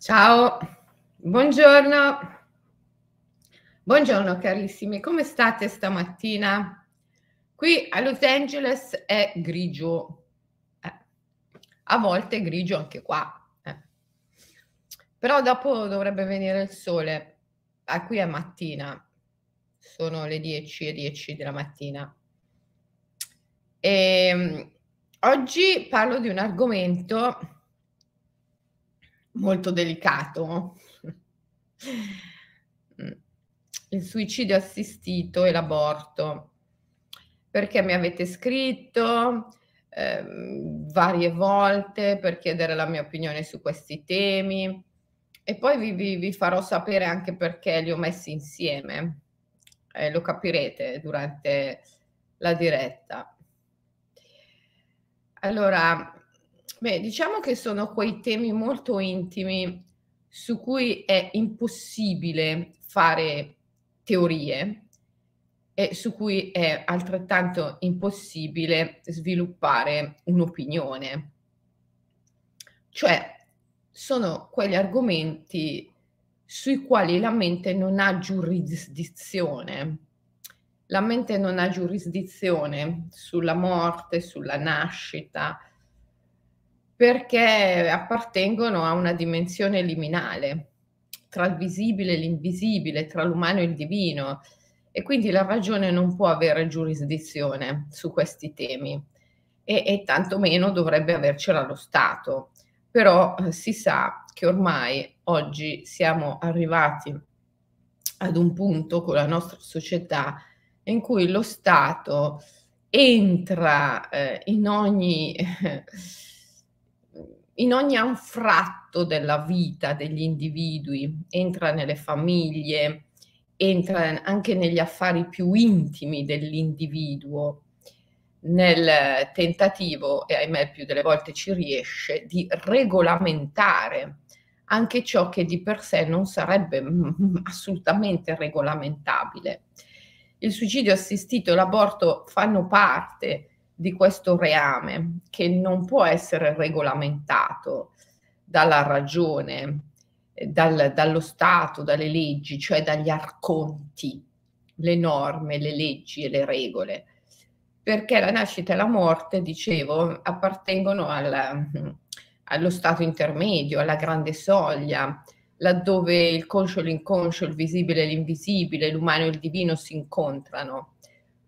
Ciao, buongiorno. Buongiorno carissimi, come state stamattina? Qui a Los Angeles è grigio, eh, a volte è grigio anche qua, eh. però dopo dovrebbe venire il sole, ah, qui è mattina, sono le 10 e 10 della mattina. E, ehm, oggi parlo di un argomento molto delicato. Il suicidio assistito e l'aborto. Perché mi avete scritto eh, varie volte per chiedere la mia opinione su questi temi e poi vi, vi, vi farò sapere anche perché li ho messi insieme. Eh, lo capirete durante la diretta. Allora, Beh, diciamo che sono quei temi molto intimi su cui è impossibile fare teorie e su cui è altrettanto impossibile sviluppare un'opinione. Cioè, sono quegli argomenti sui quali la mente non ha giurisdizione. La mente non ha giurisdizione sulla morte, sulla nascita, perché appartengono a una dimensione liminale tra il visibile e l'invisibile, tra l'umano e il divino e quindi la ragione non può avere giurisdizione su questi temi e, e tantomeno dovrebbe avercela lo Stato. Però eh, si sa che ormai oggi siamo arrivati ad un punto con la nostra società in cui lo Stato entra eh, in ogni... Eh, in ogni anfratto della vita degli individui, entra nelle famiglie, entra anche negli affari più intimi dell'individuo, nel tentativo, e ahimè più delle volte ci riesce, di regolamentare anche ciò che di per sé non sarebbe assolutamente regolamentabile. Il suicidio assistito e l'aborto fanno parte di questo reame che non può essere regolamentato dalla ragione, dal, dallo Stato, dalle leggi, cioè dagli arconti, le norme, le leggi e le regole. Perché la nascita e la morte, dicevo, appartengono al, allo stato intermedio, alla grande soglia, laddove il conscio e l'inconscio, il visibile e l'invisibile, l'umano e il divino si incontrano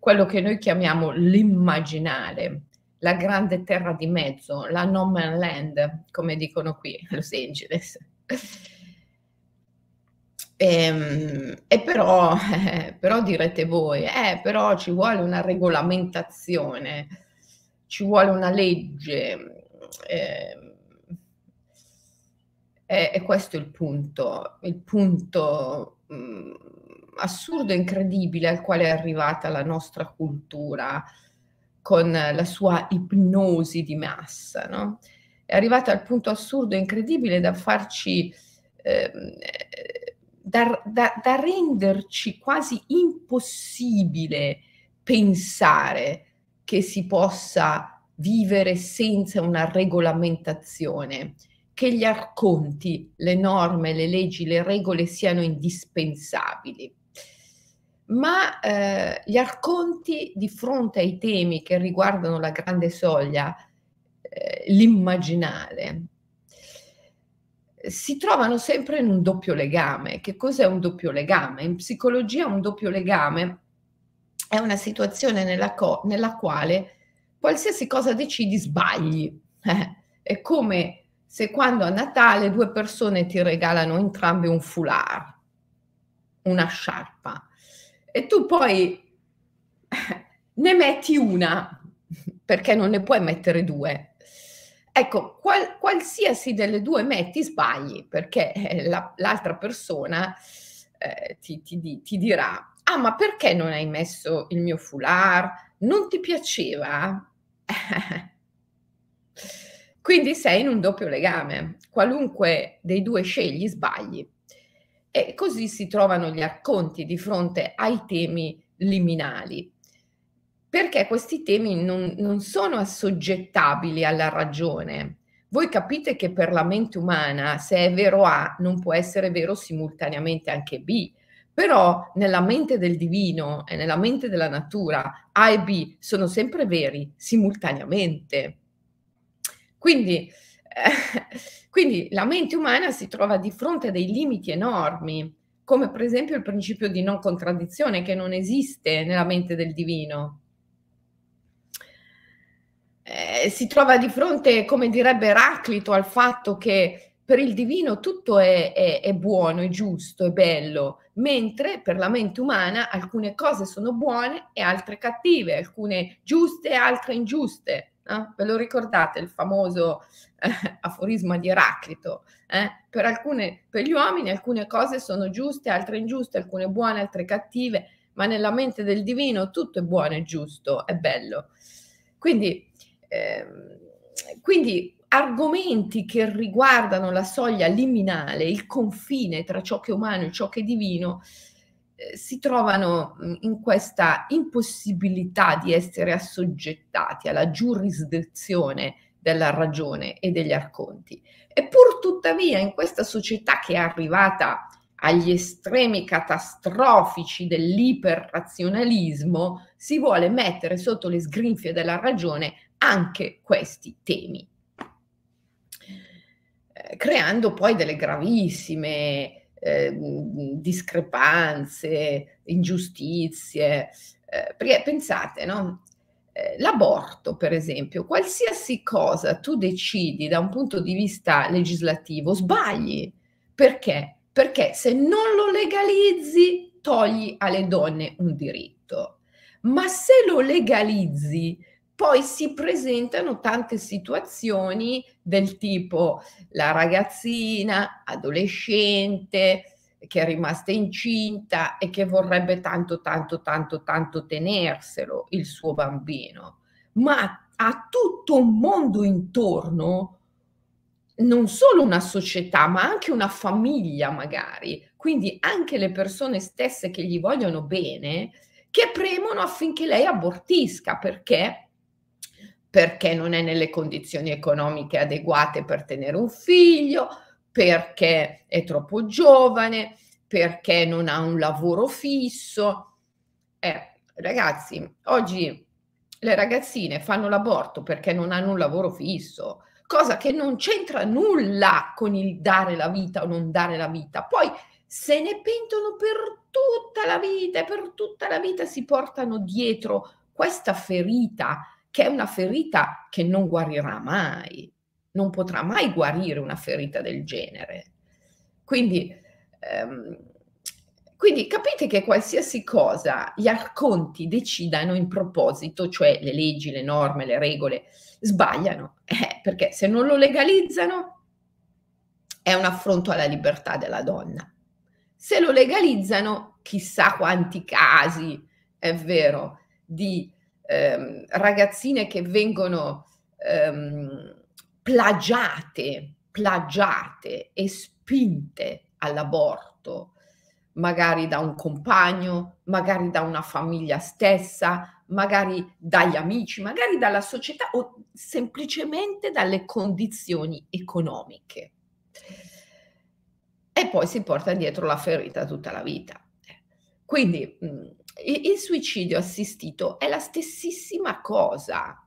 quello che noi chiamiamo l'immaginare, la grande terra di mezzo, la no man land, come dicono qui a Los Angeles. E, ehm, e però, però direte voi, eh, però ci vuole una regolamentazione, ci vuole una legge. Eh, e, questo è il punto, il punto mm, assurdo e incredibile al quale è arrivata la nostra cultura con la sua ipnosi di massa, no? È arrivata al punto assurdo e incredibile da farci, eh, da, da, da renderci quasi impossibile pensare che si possa vivere senza una regolamentazione, che gli arconti, le norme, le leggi, le regole siano indispensabili ma eh, gli arconti di fronte ai temi che riguardano la grande soglia, eh, l'immaginale, si trovano sempre in un doppio legame. Che cos'è un doppio legame? In psicologia un doppio legame è una situazione nella, co- nella quale qualsiasi cosa decidi sbagli. Eh, è come se quando a Natale due persone ti regalano entrambe un foulard, una sciarpa e tu poi ne metti una perché non ne puoi mettere due. Ecco, qual, qualsiasi delle due metti sbagli perché eh, la, l'altra persona eh, ti, ti, ti, dirà, ah ma perché non hai messo il mio foulard? Non ti piaceva? Quindi sei in un doppio legame, qualunque dei due scegli sbagli. E così si trovano gli arconti di fronte ai temi liminali, perché questi temi non, non sono assoggettabili alla ragione, voi capite che per la mente umana, se è vero A, non può essere vero simultaneamente anche B. Però nella mente del divino e nella mente della natura A e B sono sempre veri simultaneamente. Quindi, quindi la mente umana si trova di fronte a dei limiti enormi, come per esempio il principio di non contraddizione che non esiste nella mente del divino eh, si trova di fronte, come direbbe Eraclito, al fatto che per il divino tutto è, è, è, buono, è giusto, è bello, mentre per la mente umana alcune cose sono buone e altre cattive, alcune giuste e altre ingiuste. No? Ve lo ricordate il famoso eh, aforisma di Eraclito? Eh? Per, alcune, per gli uomini alcune cose sono giuste, altre ingiuste, alcune buone, altre cattive, ma nella mente del divino tutto è buono e giusto, è bello. Quindi Ehm, quindi argomenti che riguardano la soglia liminale, il confine tra ciò che è umano e ciò che è divino, eh, si trovano mm, in questa impossibilità di essere assoggettati alla giurisdizione della ragione e degli arconti. E pur tuttavia in questa società che è arrivata agli estremi catastrofici dell'iperrazionalismo, si vuole mettere sotto le sgrinfie della ragione anche questi temi, eh, creando poi delle gravissime eh, discrepanze, ingiustizie. Eh, perché pensate, no? Eh, l'aborto, per esempio, qualsiasi cosa tu decidi da un punto di vista legislativo, sbagli. Perché? Perché se non lo legalizzi, togli alle donne un diritto. Ma se lo legalizzi, poi si presentano tante situazioni del tipo la ragazzina, adolescente, che è rimasta incinta e che vorrebbe tanto, tanto, tanto, tanto tenerselo il suo bambino, ma ha tutto un mondo intorno, non solo una società, ma anche una famiglia magari, quindi anche le persone stesse che gli vogliono bene, che premono affinché lei abortisca perché perché non è nelle condizioni economiche adeguate per tenere un figlio, perché è troppo giovane, perché non ha un lavoro fisso. Eh, ragazzi, oggi le ragazzine fanno l'aborto perché non hanno un lavoro fisso, cosa che non c'entra nulla con il dare la vita o non dare la vita. Poi se ne pentono per tutta la vita e per tutta la vita si portano dietro questa ferita che è una ferita che non guarirà mai, non potrà mai guarire una ferita del genere. Quindi, ehm, quindi capite che qualsiasi cosa gli arconti decidano in proposito, cioè le leggi, le norme, le regole, sbagliano, eh, perché se non lo legalizzano è un affronto alla libertà della donna. Se lo legalizzano, chissà quanti casi, è vero, di ehm, ragazzine che vengono ehm, plagiate, plagiate e spinte all'aborto, magari da un compagno, magari da una famiglia stessa, magari dagli amici, magari dalla società o semplicemente dalle condizioni economiche. E poi si porta dietro la ferita tutta la vita. Quindi il suicidio assistito è la stessissima cosa,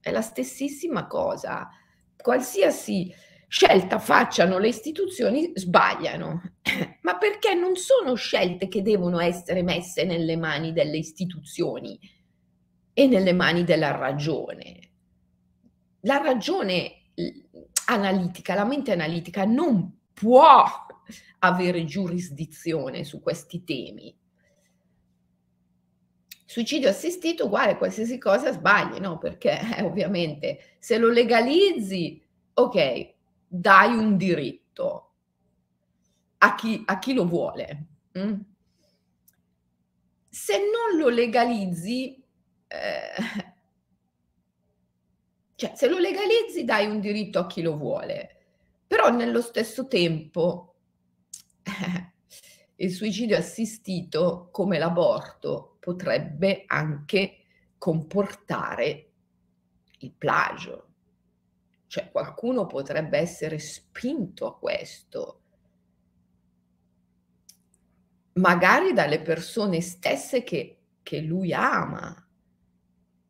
è la stessissima cosa. Qualsiasi scelta facciano le istituzioni sbagliano, ma perché non sono scelte che devono essere messe nelle mani delle istituzioni e nelle mani della ragione. La ragione analitica, la mente analitica non può avere giurisdizione su questi temi Suicidio assistito uguale a qualsiasi cosa sbagli, no? Perché eh, ovviamente se lo legalizzi, ok, dai un diritto a chi, a chi lo vuole. Mm? Se non lo legalizzi, eh, cioè se lo legalizzi dai un diritto a chi lo vuole, però nello stesso tempo eh, il suicidio assistito, come l'aborto, potrebbe anche comportare il plagio. cioè qualcuno potrebbe essere spinto a questo, magari dalle persone stesse che, che lui ama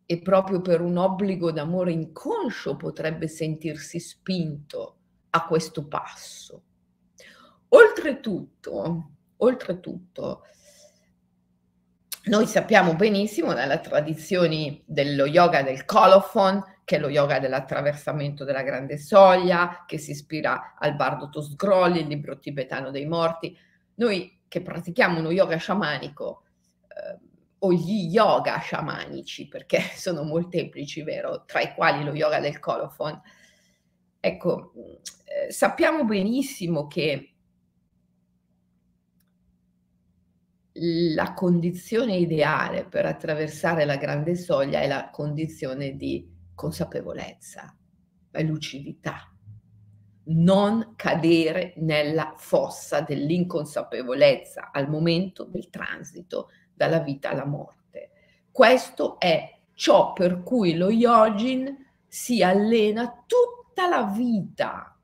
e proprio per un obbligo d'amore inconscio potrebbe sentirsi spinto a questo passo. Oltretutto, oltretutto, noi sappiamo benissimo dalle tradizioni dello yoga del colophon, che è lo yoga dell'attraversamento della grande soglia, che si ispira al bardo Tosgroli, il libro tibetano dei morti. Noi che pratichiamo uno yoga sciamanico eh, o gli yoga sciamanici, perché sono molteplici, vero? Tra i quali lo yoga del colophon. Ecco, eh, sappiamo benissimo che la condizione ideale per attraversare la grande soglia è la condizione di consapevolezza, lucidità. Non cadere nella fossa dell'inconsapevolezza al momento del transito dalla vita alla morte. Questo è ciò per cui lo yogin si allena tutta la vita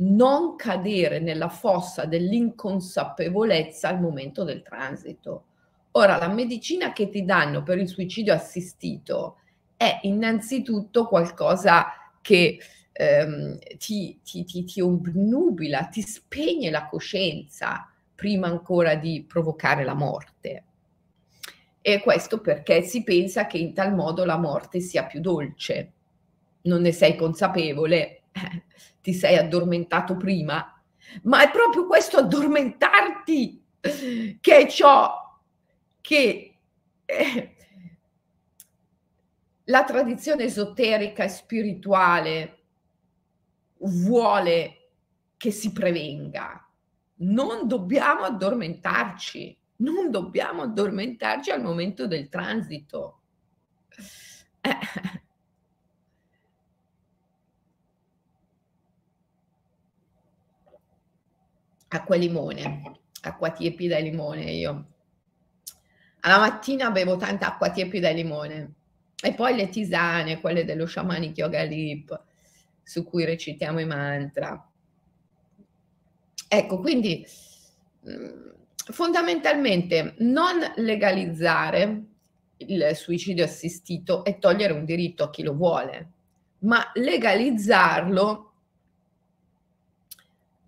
non cadere nella fossa dell'inconsapevolezza al momento del transito. Ora, la medicina che ti danno per il suicidio assistito è innanzitutto qualcosa che ehm, ti, ti, ti, ti obnubila, ti spegne la coscienza prima ancora di provocare la morte. E questo perché si pensa che in tal modo la morte sia più dolce. Non ne sei consapevole, ti sei addormentato prima, ma è proprio questo addormentarti che è ciò che eh, la tradizione esoterica e spirituale vuole che si prevenga. Non dobbiamo addormentarci, non dobbiamo addormentarci al momento del transito. Eh. Acqua e limone, acqua tiepida e limone io. Alla mattina bevo tanta acqua tiepida e limone e poi le tisane, quelle dello shamanic yoga lip, su cui recitiamo i mantra. Ecco, quindi mm, fondamentalmente non legalizzare il suicidio assistito e togliere un diritto a chi lo vuole, ma legalizzarlo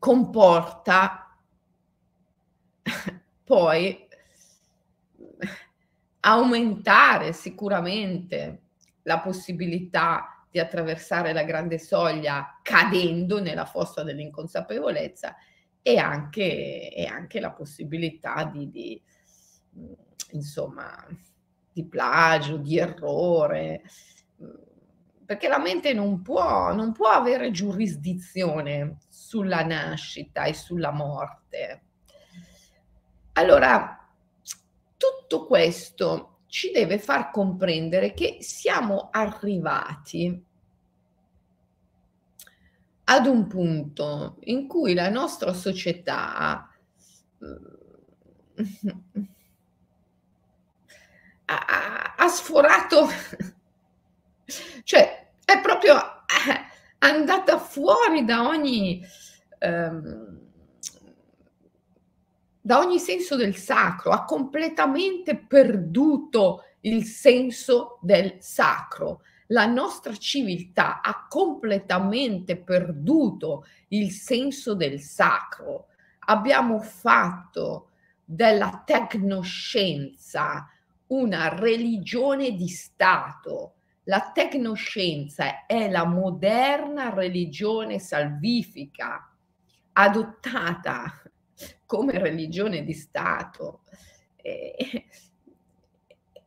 comporta poi aumentare sicuramente la possibilità di attraversare la grande soglia cadendo nella fossa dell'inconsapevolezza e anche, e anche la possibilità di, di, insomma, di plagio, di errore perché la mente non può, non può avere giurisdizione sulla nascita e sulla morte. Allora, tutto questo ci deve far comprendere che siamo arrivati ad un punto in cui la nostra società mm, ha, ha sforato, cioè è proprio eh, andata fuori da ogni, ehm, da ogni senso del sacro, ha completamente perduto il senso del sacro. La nostra civiltà ha completamente perduto il senso del sacro. Abbiamo fatto della tecnoscienza una religione di Stato la tecnoscienza è la moderna religione salvifica adottata come religione di Stato. E,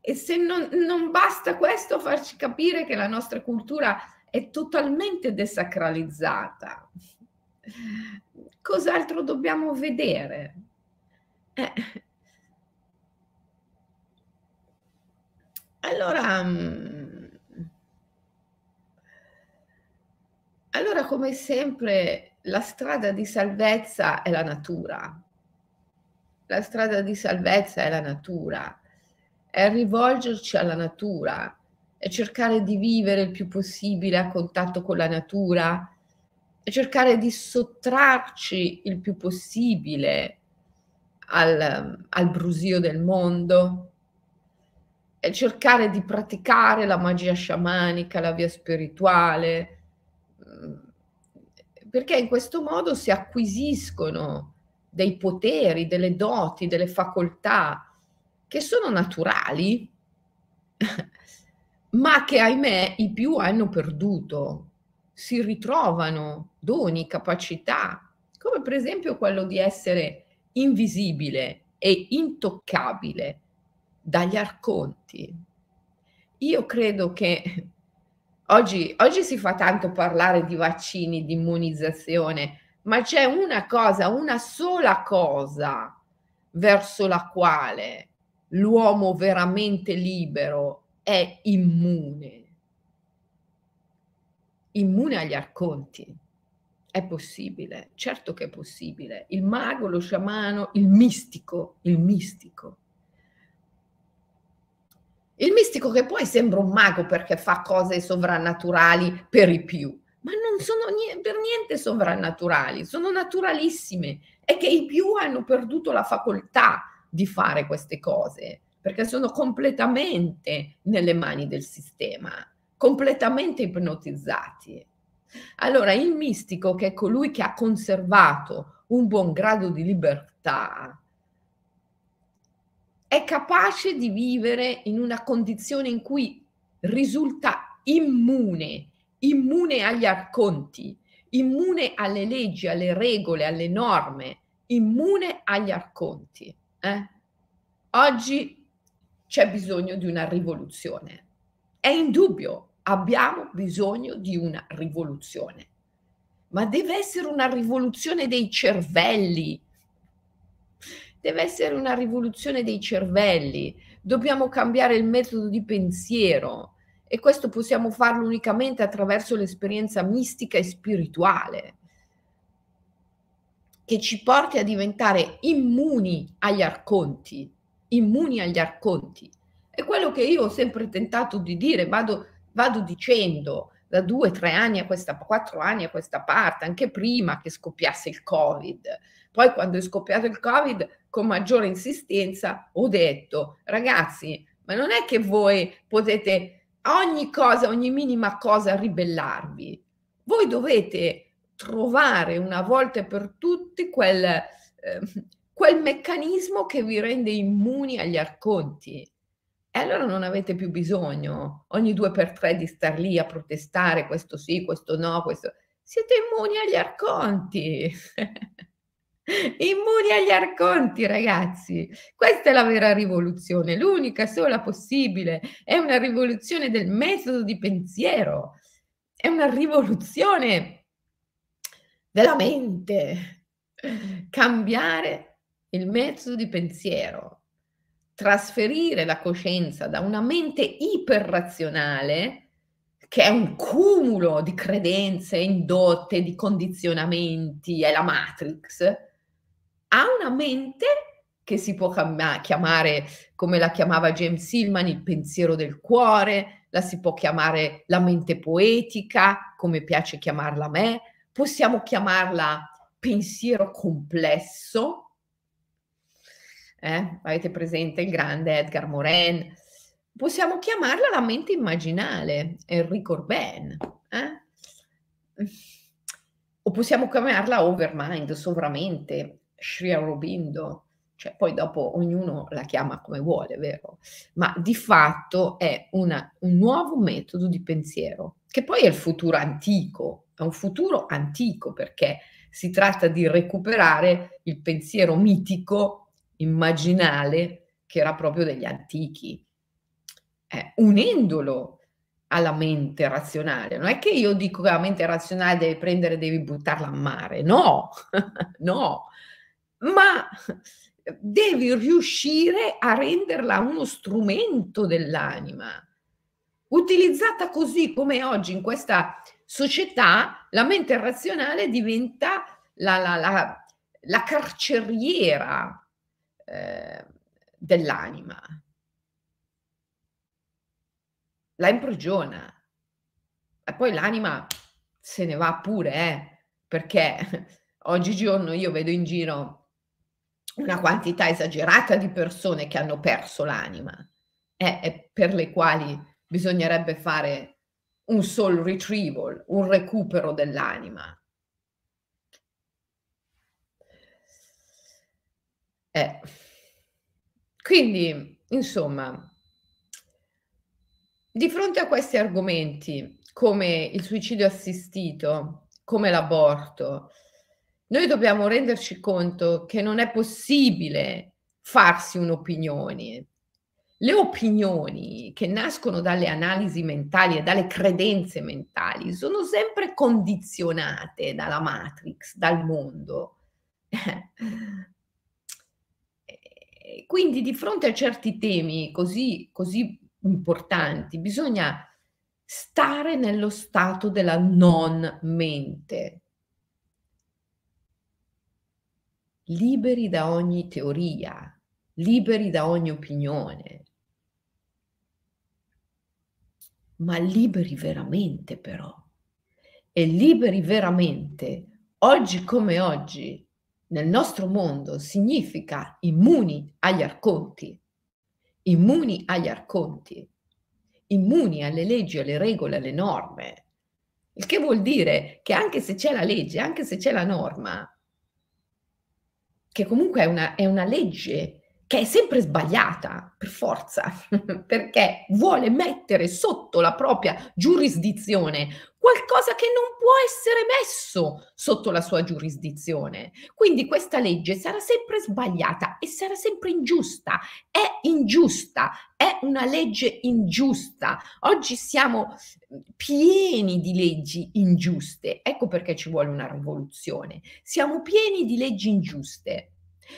e se non, non basta questo farci capire che la nostra cultura è totalmente desacralizzata, cos'altro dobbiamo vedere? Eh. Allora, Allora, come sempre, la strada di salvezza è la natura. La strada di salvezza è la natura, è rivolgerci alla natura, è cercare di vivere il più possibile a contatto con la natura, è cercare di sottrarci il più possibile al, al brusio del mondo, è cercare di praticare la magia sciamanica, la via spirituale, perché in questo modo si acquisiscono dei poteri, delle doti, delle facoltà che sono naturali, ma che ahimè i più hanno perduto. Si ritrovano doni, capacità, come per esempio quello di essere invisibile e intoccabile dagli arconti. Io credo che oggi, oggi si fa tanto parlare di vaccini, di immunizzazione, ma c'è una cosa, una sola cosa verso la quale l'uomo veramente libero è immune. Immune agli arconti. È possibile, certo che è possibile. Il mago, lo sciamano, il mistico, il mistico. Il mistico che poi sembra un mago perché fa cose sovrannaturali per i più, ma non sono niente, per niente sovrannaturali, sono naturalissime. È che i più hanno perduto la facoltà di fare queste cose perché sono completamente nelle mani del sistema, completamente ipnotizzati. Allora, il mistico, che è colui che ha conservato un buon grado di libertà, è capace di vivere in una condizione in cui risulta immune, immune agli arconti, immune alle leggi, alle regole, alle norme, immune agli arconti. Eh? Oggi c'è bisogno di una rivoluzione. È indubbio, abbiamo bisogno di una rivoluzione, ma deve essere una rivoluzione dei cervelli. Deve essere una rivoluzione dei cervelli. Dobbiamo cambiare il metodo di pensiero e questo possiamo farlo unicamente attraverso l'esperienza mistica e spirituale che ci porti a diventare immuni agli arconti, immuni agli arconti. È quello che io ho sempre tentato di dire, vado vado dicendo da due, tre anni a questa, quattro anni a questa parte, anche prima che scoppiasse il Covid. Poi quando è scoppiato il Covid, con maggiore insistenza, ho detto, ragazzi, ma non è che voi potete ogni cosa, ogni minima cosa ribellarvi. Voi dovete trovare una volta per tutti quel, eh, quel meccanismo che vi rende immuni agli arconti. E allora non avete più bisogno ogni due per tre di star lì a protestare, questo sì, questo no, questo... Siete immuni agli arconti. immuni agli arconti, ragazzi. Questa è la vera rivoluzione, l'unica sola possibile. È una rivoluzione del metodo di pensiero. È una rivoluzione della mente. Cambiare il metodo di pensiero trasferire la coscienza da una mente iperrazionale, che è un cumulo di credenze indotte, di condizionamenti, è la Matrix, a una mente che si può chiamare, come la chiamava James Hillman, il pensiero del cuore, la si può chiamare la mente poetica, come piace chiamarla a me, possiamo chiamarla pensiero complesso, eh? avete presente il grande Edgar Morin, possiamo chiamarla la mente immaginale, Enrico Orben, eh? o possiamo chiamarla overmind, sovramente, Sri Aurobindo, cioè poi dopo ognuno la chiama come vuole, vero? Ma di fatto è una, un nuovo metodo di pensiero, che poi è il futuro antico, è un futuro antico perché si tratta di recuperare il pensiero mitico immaginale che era proprio degli antichi, eh, unendolo alla mente razionale. Non è che io dico che la mente razionale deve prendere devi buttarla a mare, no, no, ma devi riuscire a renderla uno strumento dell'anima. Utilizzata così come oggi in questa società, la mente razionale diventa la, la, la, la carceriera eh, dell'anima. la imprigiona. E poi l'anima se ne va pure, eh, perché oggigiorno io vedo in giro una quantità esagerata di persone che hanno perso l'anima eh, e per le quali bisognerebbe fare un soul retrieval, un recupero dell'anima. Eh. Quindi, insomma, di fronte a questi argomenti, come il suicidio assistito, come l'aborto, noi dobbiamo renderci conto che non è possibile farsi un'opinione. Le opinioni che nascono dalle analisi mentali e dalle credenze mentali sono sempre condizionate dalla matrix, dal mondo. Quindi di fronte a certi temi così, così importanti bisogna stare nello stato della non mente, liberi da ogni teoria, liberi da ogni opinione, ma liberi veramente però. E liberi veramente, oggi come oggi, nel nostro mondo, significa immuni agli arconti, immuni agli arconti, immuni alle leggi, alle regole, alle norme. Il che vuol dire che anche se c'è la legge, anche se c'è la norma, che comunque è una, è una legge che è sempre sbagliata, per forza, perché vuole mettere sotto la propria giurisdizione qualcosa che non può essere messo sotto la sua giurisdizione. Quindi questa legge sarà sempre sbagliata e sarà sempre ingiusta. È ingiusta, è una legge ingiusta. Oggi siamo pieni di leggi ingiuste. Ecco perché ci vuole una rivoluzione. Siamo pieni di leggi ingiuste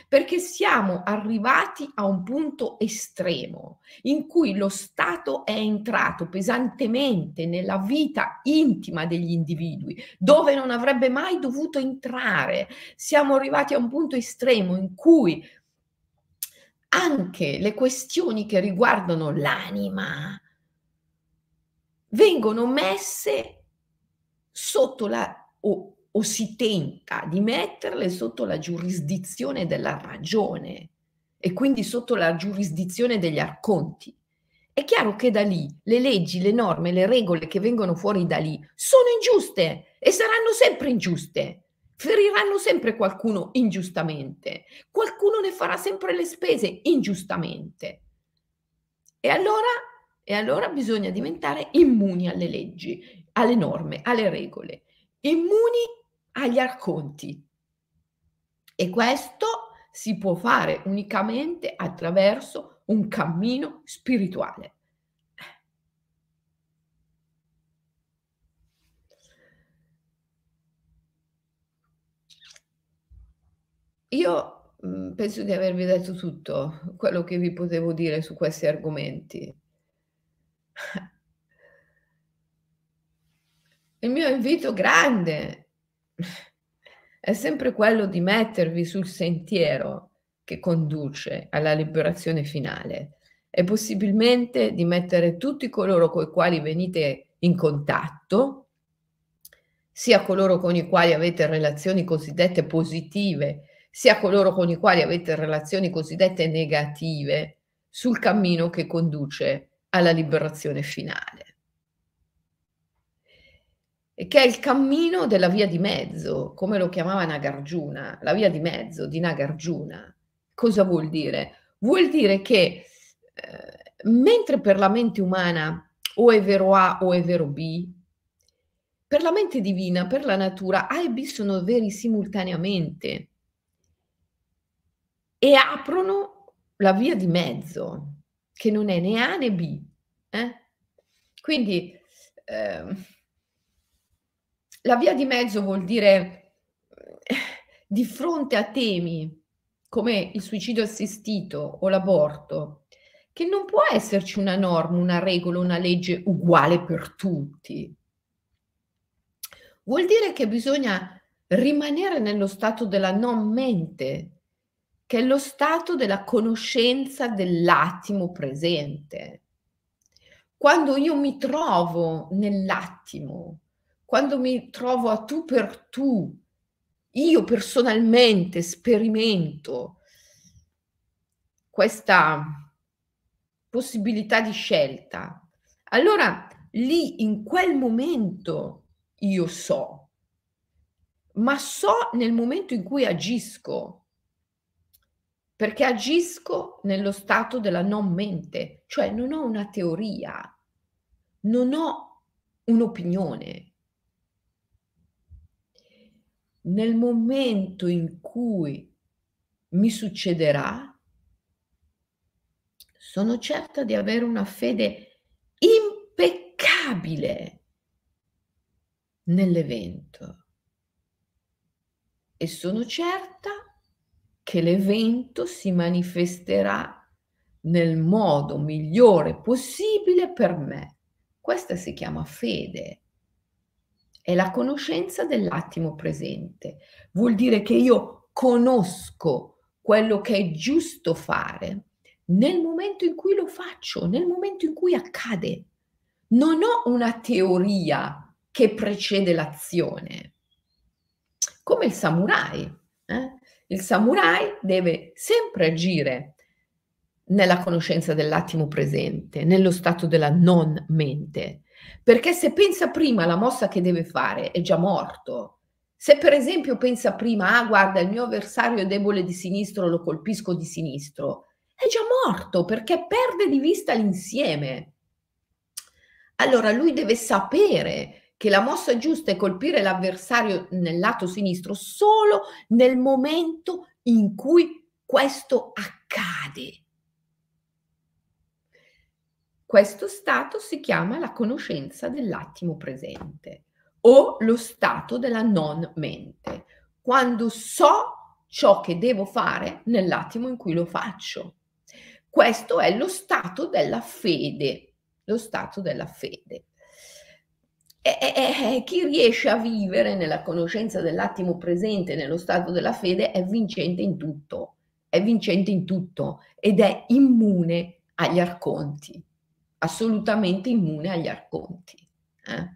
perché siamo arrivati a un punto estremo in cui lo Stato è entrato pesantemente nella vita intima degli individui, dove non avrebbe mai dovuto entrare. Siamo arrivati a un punto estremo in cui anche le questioni che riguardano l'anima vengono messe sotto la o o si tenta di metterle sotto la giurisdizione della ragione e quindi sotto la giurisdizione degli arconti. È chiaro che da lì le leggi, le norme, le regole che vengono fuori da lì sono ingiuste e saranno sempre ingiuste. Feriranno sempre qualcuno ingiustamente, qualcuno ne farà sempre le spese ingiustamente. E allora, e allora bisogna diventare immuni alle leggi, alle norme, alle regole, immuni agli arconti. E questo si può fare unicamente attraverso un cammino spirituale. Io mh, penso di avervi detto tutto quello che vi potevo dire su questi argomenti. Il mio invito grande è sempre quello di mettervi sul sentiero che conduce alla liberazione finale. E possibilmente di mettere tutti coloro con i quali venite in contatto, sia coloro con i quali avete relazioni cosiddette positive, sia coloro con i quali avete relazioni cosiddette negative, sul cammino che conduce alla liberazione finale che è il cammino della via di mezzo, come lo chiamava Nagarjuna, la via di mezzo di Nagarjuna. Cosa vuol dire? Vuol dire che eh, mentre per la mente umana o è vero A o è vero B, per la mente divina, per la natura, A e B sono veri simultaneamente e aprono la via di mezzo, che non è né A né B. Eh? Quindi eh, la via di mezzo vuol dire di fronte a temi come il suicidio assistito o l'aborto, che non può esserci una norma, una regola, una legge uguale per tutti. Vuol dire che bisogna rimanere nello stato della non mente, che è lo stato della conoscenza dell'attimo presente. quando io mi trovo nell'attimo, quando mi trovo a tu per tu, io personalmente sperimento questa possibilità di scelta, allora lì in quel momento io so, ma so nel momento in cui agisco, perché agisco nello stato della non mente, cioè non ho una teoria, non ho un'opinione. Nel momento in cui mi succederà, sono certa di avere una fede impeccabile nell'evento e sono certa che l'evento si manifesterà nel modo migliore possibile per me. Questa si chiama fede. È la conoscenza dell'attimo presente. Vuol dire che io conosco quello che è giusto fare nel momento in cui lo faccio, nel momento in cui accade. Non ho una teoria che precede l'azione. Come il samurai. Eh? Il samurai deve sempre agire nella conoscenza dell'attimo presente, nello stato della non mente, perché se pensa prima alla mossa che deve fare è già morto. Se per esempio pensa prima, ah guarda il mio avversario è debole di sinistro, lo colpisco di sinistro, è già morto perché perde di vista l'insieme. Allora lui deve sapere che la mossa giusta è colpire l'avversario nel lato sinistro solo nel momento in cui questo accade. Questo stato si chiama la conoscenza dell'attimo presente o lo stato della non mente, quando so ciò che devo fare nell'attimo in cui lo faccio. Questo è lo stato della fede, lo stato della fede. E, e, e, chi riesce a vivere nella conoscenza dell'attimo presente, nello stato della fede, è vincente in tutto, è vincente in tutto ed è immune agli arconti, assolutamente immune agli arconti. Eh?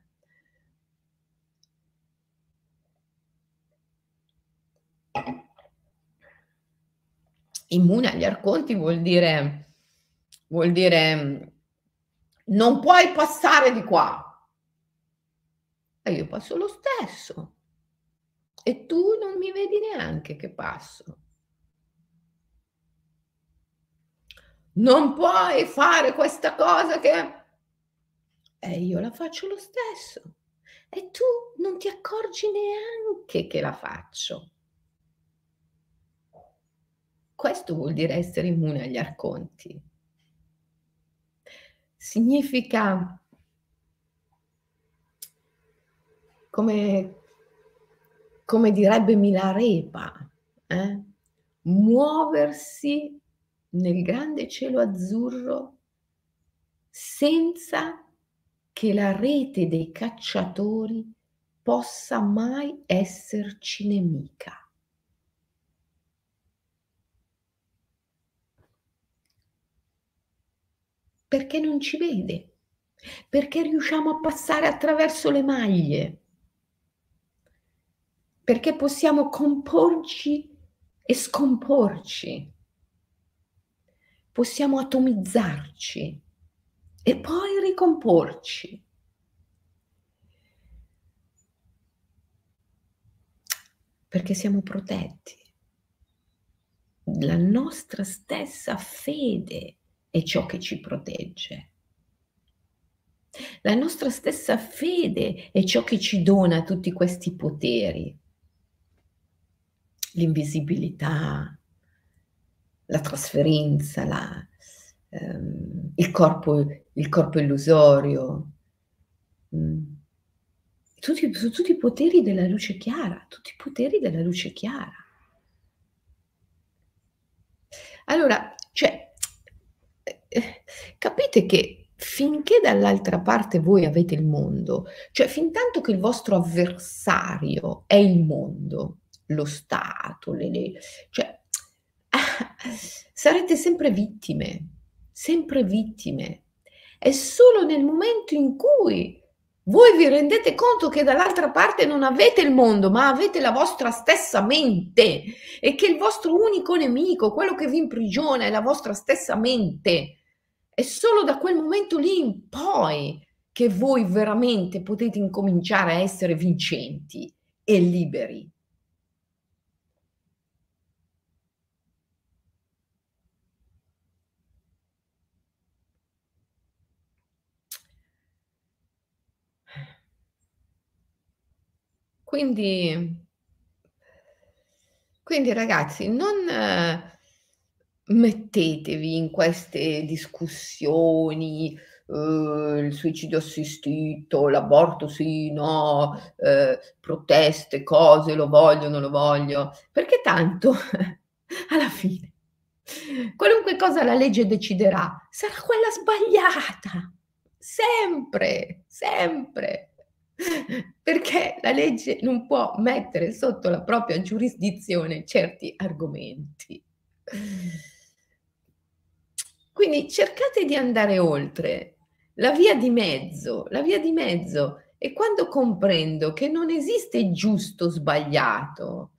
Immune agli arconti vuol dire, vuol dire non puoi passare di qua, e io passo lo stesso. E tu non mi vedi neanche che passo. Non puoi fare questa cosa che... E io la faccio lo stesso. E tu non ti accorgi neanche che la faccio. Questo vuol dire essere immune agli arconti. Significa come, come direbbe Milarepa, eh? muoversi nel grande cielo azzurro senza che la rete dei cacciatori possa mai esserci nemica. Perché non ci vede, perché riusciamo a passare attraverso le maglie? Perché possiamo comporci e scomporci, possiamo atomizzarci e poi ricomporci. Perché siamo protetti. La nostra stessa fede è ciò che ci protegge. La nostra stessa fede è ciò che ci dona tutti questi poteri l'invisibilità, la trasferenza, la, ehm, il, corpo, il, corpo, illusorio, mm. tutti, tutti i poteri della luce chiara, tutti i poteri della luce chiara. Allora, cioè, eh, capite che finché dall'altra parte voi avete il mondo, cioè fin tanto che il vostro avversario è il mondo, lo Stato, le, le, cioè sarete sempre vittime, sempre vittime. È solo nel momento in cui voi vi rendete conto che dall'altra parte non avete il mondo, ma avete la vostra stessa mente e che il vostro unico nemico, quello che vi imprigiona, è la vostra stessa mente. È solo da quel momento lì in poi che voi veramente potete incominciare a essere vincenti e liberi. Quindi quindi ragazzi non mettetevi in queste discussioni, uhm, il suicidio assistito, l'aborto sì, no, ehm, proteste, cose, lo voglio, non lo voglio, perché tanto alla fine qualunque cosa la legge deciderà sarà quella sbagliata. Sempre, sempre. Perché la legge non può mettere sotto la propria giurisdizione certi argomenti. Quindi cercate di andare oltre. La via di mezzo, la via di mezzo è quando comprendo che non esiste giusto o sbagliato,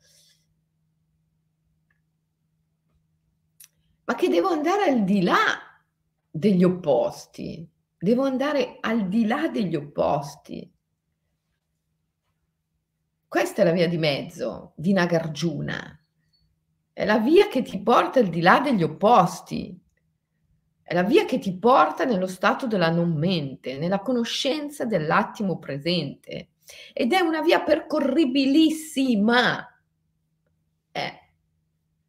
ma che devo andare al di là degli opposti, devo andare al di là degli opposti. Questa è la via di mezzo di Nagarjuna. È la via che ti porta al di là degli opposti. È la via che ti porta nello stato della non mente, nella conoscenza dell'attimo presente. Ed è una via percorribilissima. Eh.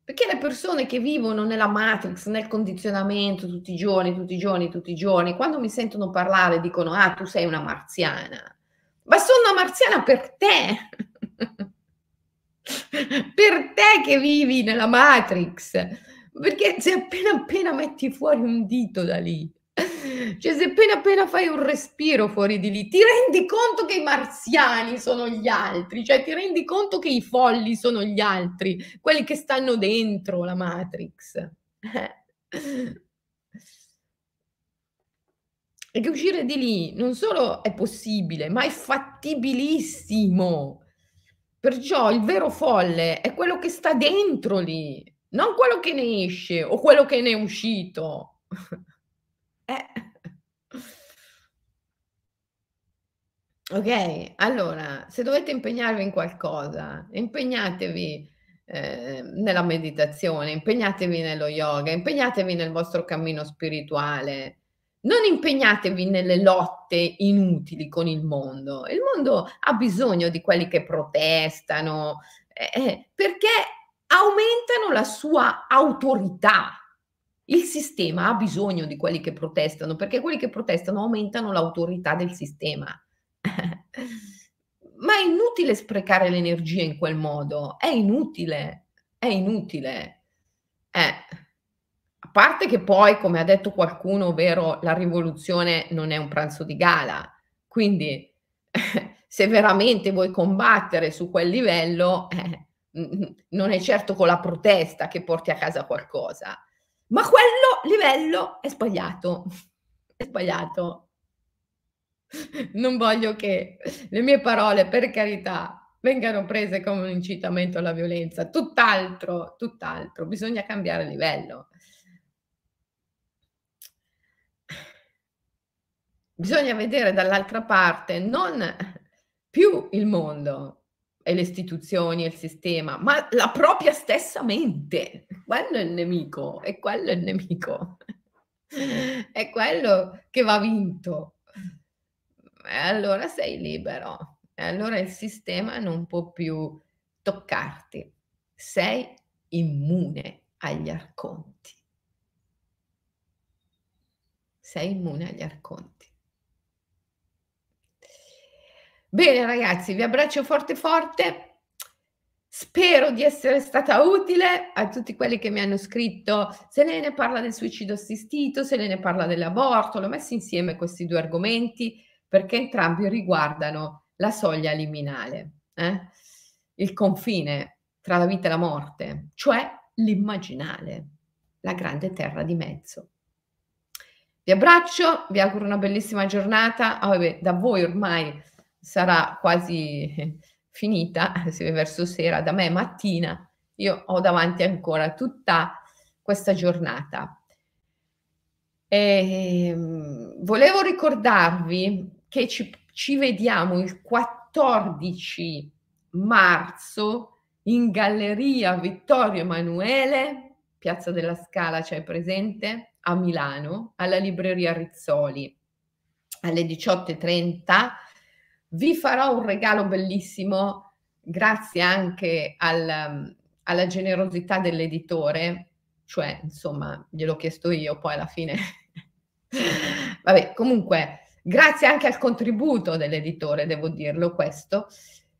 Perché le persone che vivono nella matrix, nel condizionamento tutti i giorni, tutti i giorni, tutti i giorni, quando mi sentono parlare dicono, ah, tu sei una marziana. Ma sono una marziana per te. per te che vivi nella Matrix, perché se appena appena metti fuori un dito da lì, cioè se appena appena fai un respiro fuori di lì, ti rendi conto che i marziani sono gli altri, cioè ti rendi conto che i folli sono gli altri, quelli che stanno dentro la Matrix. E che uscire di lì non solo è possibile, ma è fattibilissimo. Perciò il vero folle è quello che sta dentro lì, non quello che ne esce o quello che ne è uscito. Eh. Okay, allora se dovete impegnarvi in qualcosa, impegnatevi, ehm, nella meditazione, impegnatevi nello yoga, impegnatevi nel vostro cammino spirituale. Non impegnatevi nelle lotte inutili con il mondo. Il mondo ha bisogno di quelli che protestano, eh, eh, perché aumentano la sua autorità. Il sistema ha bisogno di quelli che protestano, perché quelli che protestano aumentano l'autorità del sistema. Ma è inutile sprecare l'energia in quel modo, è inutile, è inutile. Eh parte che poi, come ha detto qualcuno, ovvero la rivoluzione non è un pranzo di gala, quindi se veramente vuoi combattere su quel livello, eh, non è certo con la protesta che porti a casa qualcosa, ma quello livello è sbagliato, è sbagliato. Non voglio che le mie parole, per carità, vengano prese come un incitamento alla violenza, tutt'altro, tutt'altro, bisogna cambiare livello. Bisogna vedere dall'altra parte non più il mondo e le istituzioni e il sistema, ma la propria stessa mente. Quello è il nemico, e quello è il nemico. È quello che va vinto. E allora sei libero. E allora il sistema non può più toccarti. Sei immune agli arconti. Sei immune agli arconti. Bene ragazzi, vi abbraccio forte forte. Spero di essere stata utile a tutti quelli che mi hanno scritto. Se lei ne parla del suicidio assistito, se lei ne parla dell'aborto, l'ho messo insieme questi due argomenti perché entrambi riguardano la soglia liminale, eh? il confine tra la vita e la morte, cioè l'immaginale, la grande terra di mezzo. Vi abbraccio, vi auguro una bellissima giornata. Ah, vabbè, da voi ormai sarà quasi finita, vede verso sera, da me mattina. Io ho davanti ancora tutta questa giornata. E, ehm, volevo ricordarvi che ci, ci vediamo il 14 marzo in Galleria Vittorio Emanuele, Piazza della Scala, c'è presente, a Milano, alla Libreria Rizzoli, alle 18.30. Vi farò un regalo bellissimo, grazie anche al, alla generosità dell'editore, cioè, insomma, gliel'ho chiesto io, poi alla fine... Vabbè, comunque, grazie anche al contributo dell'editore, devo dirlo questo,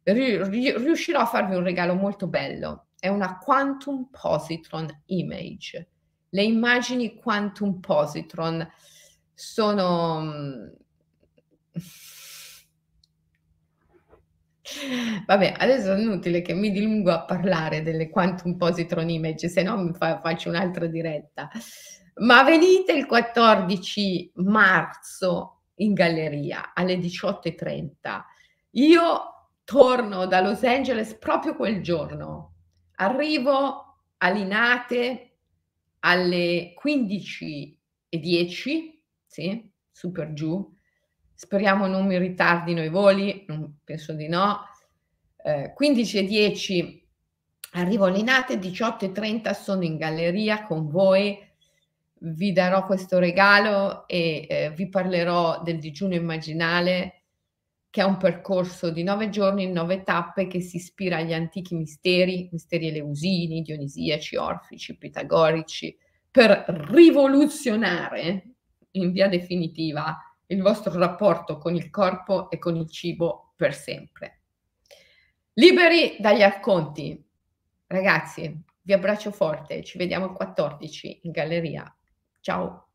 riuscirò a farvi un regalo molto bello. È una Quantum Positron Image. Le immagini Quantum Positron sono... Vabbè, adesso è inutile che mi dilungo a parlare delle Quantum Positron Image, se no mi fa, faccio un'altra diretta. Ma venite il 14 marzo in galleria alle 18.30. Io torno da Los Angeles proprio quel giorno. Arrivo a Linate alle 15.10, sì, su per giù. Speriamo non mi ritardino i voli, non, penso di no. Eh, 15.10 arrivo a Linate, 18.30 sono in galleria con voi. Vi darò questo regalo e eh, vi parlerò del digiuno immaginale che è un percorso di nove giorni, nove tappe che si ispira agli antichi misteri, misteri eleusini, dionisiaci, orfici, pitagorici, per rivoluzionare in via definitiva il vostro rapporto con il corpo e con il cibo per sempre. Liberi dagli racconti. Ragazzi, vi abbraccio forte, ci vediamo il 14 in galleria. Ciao.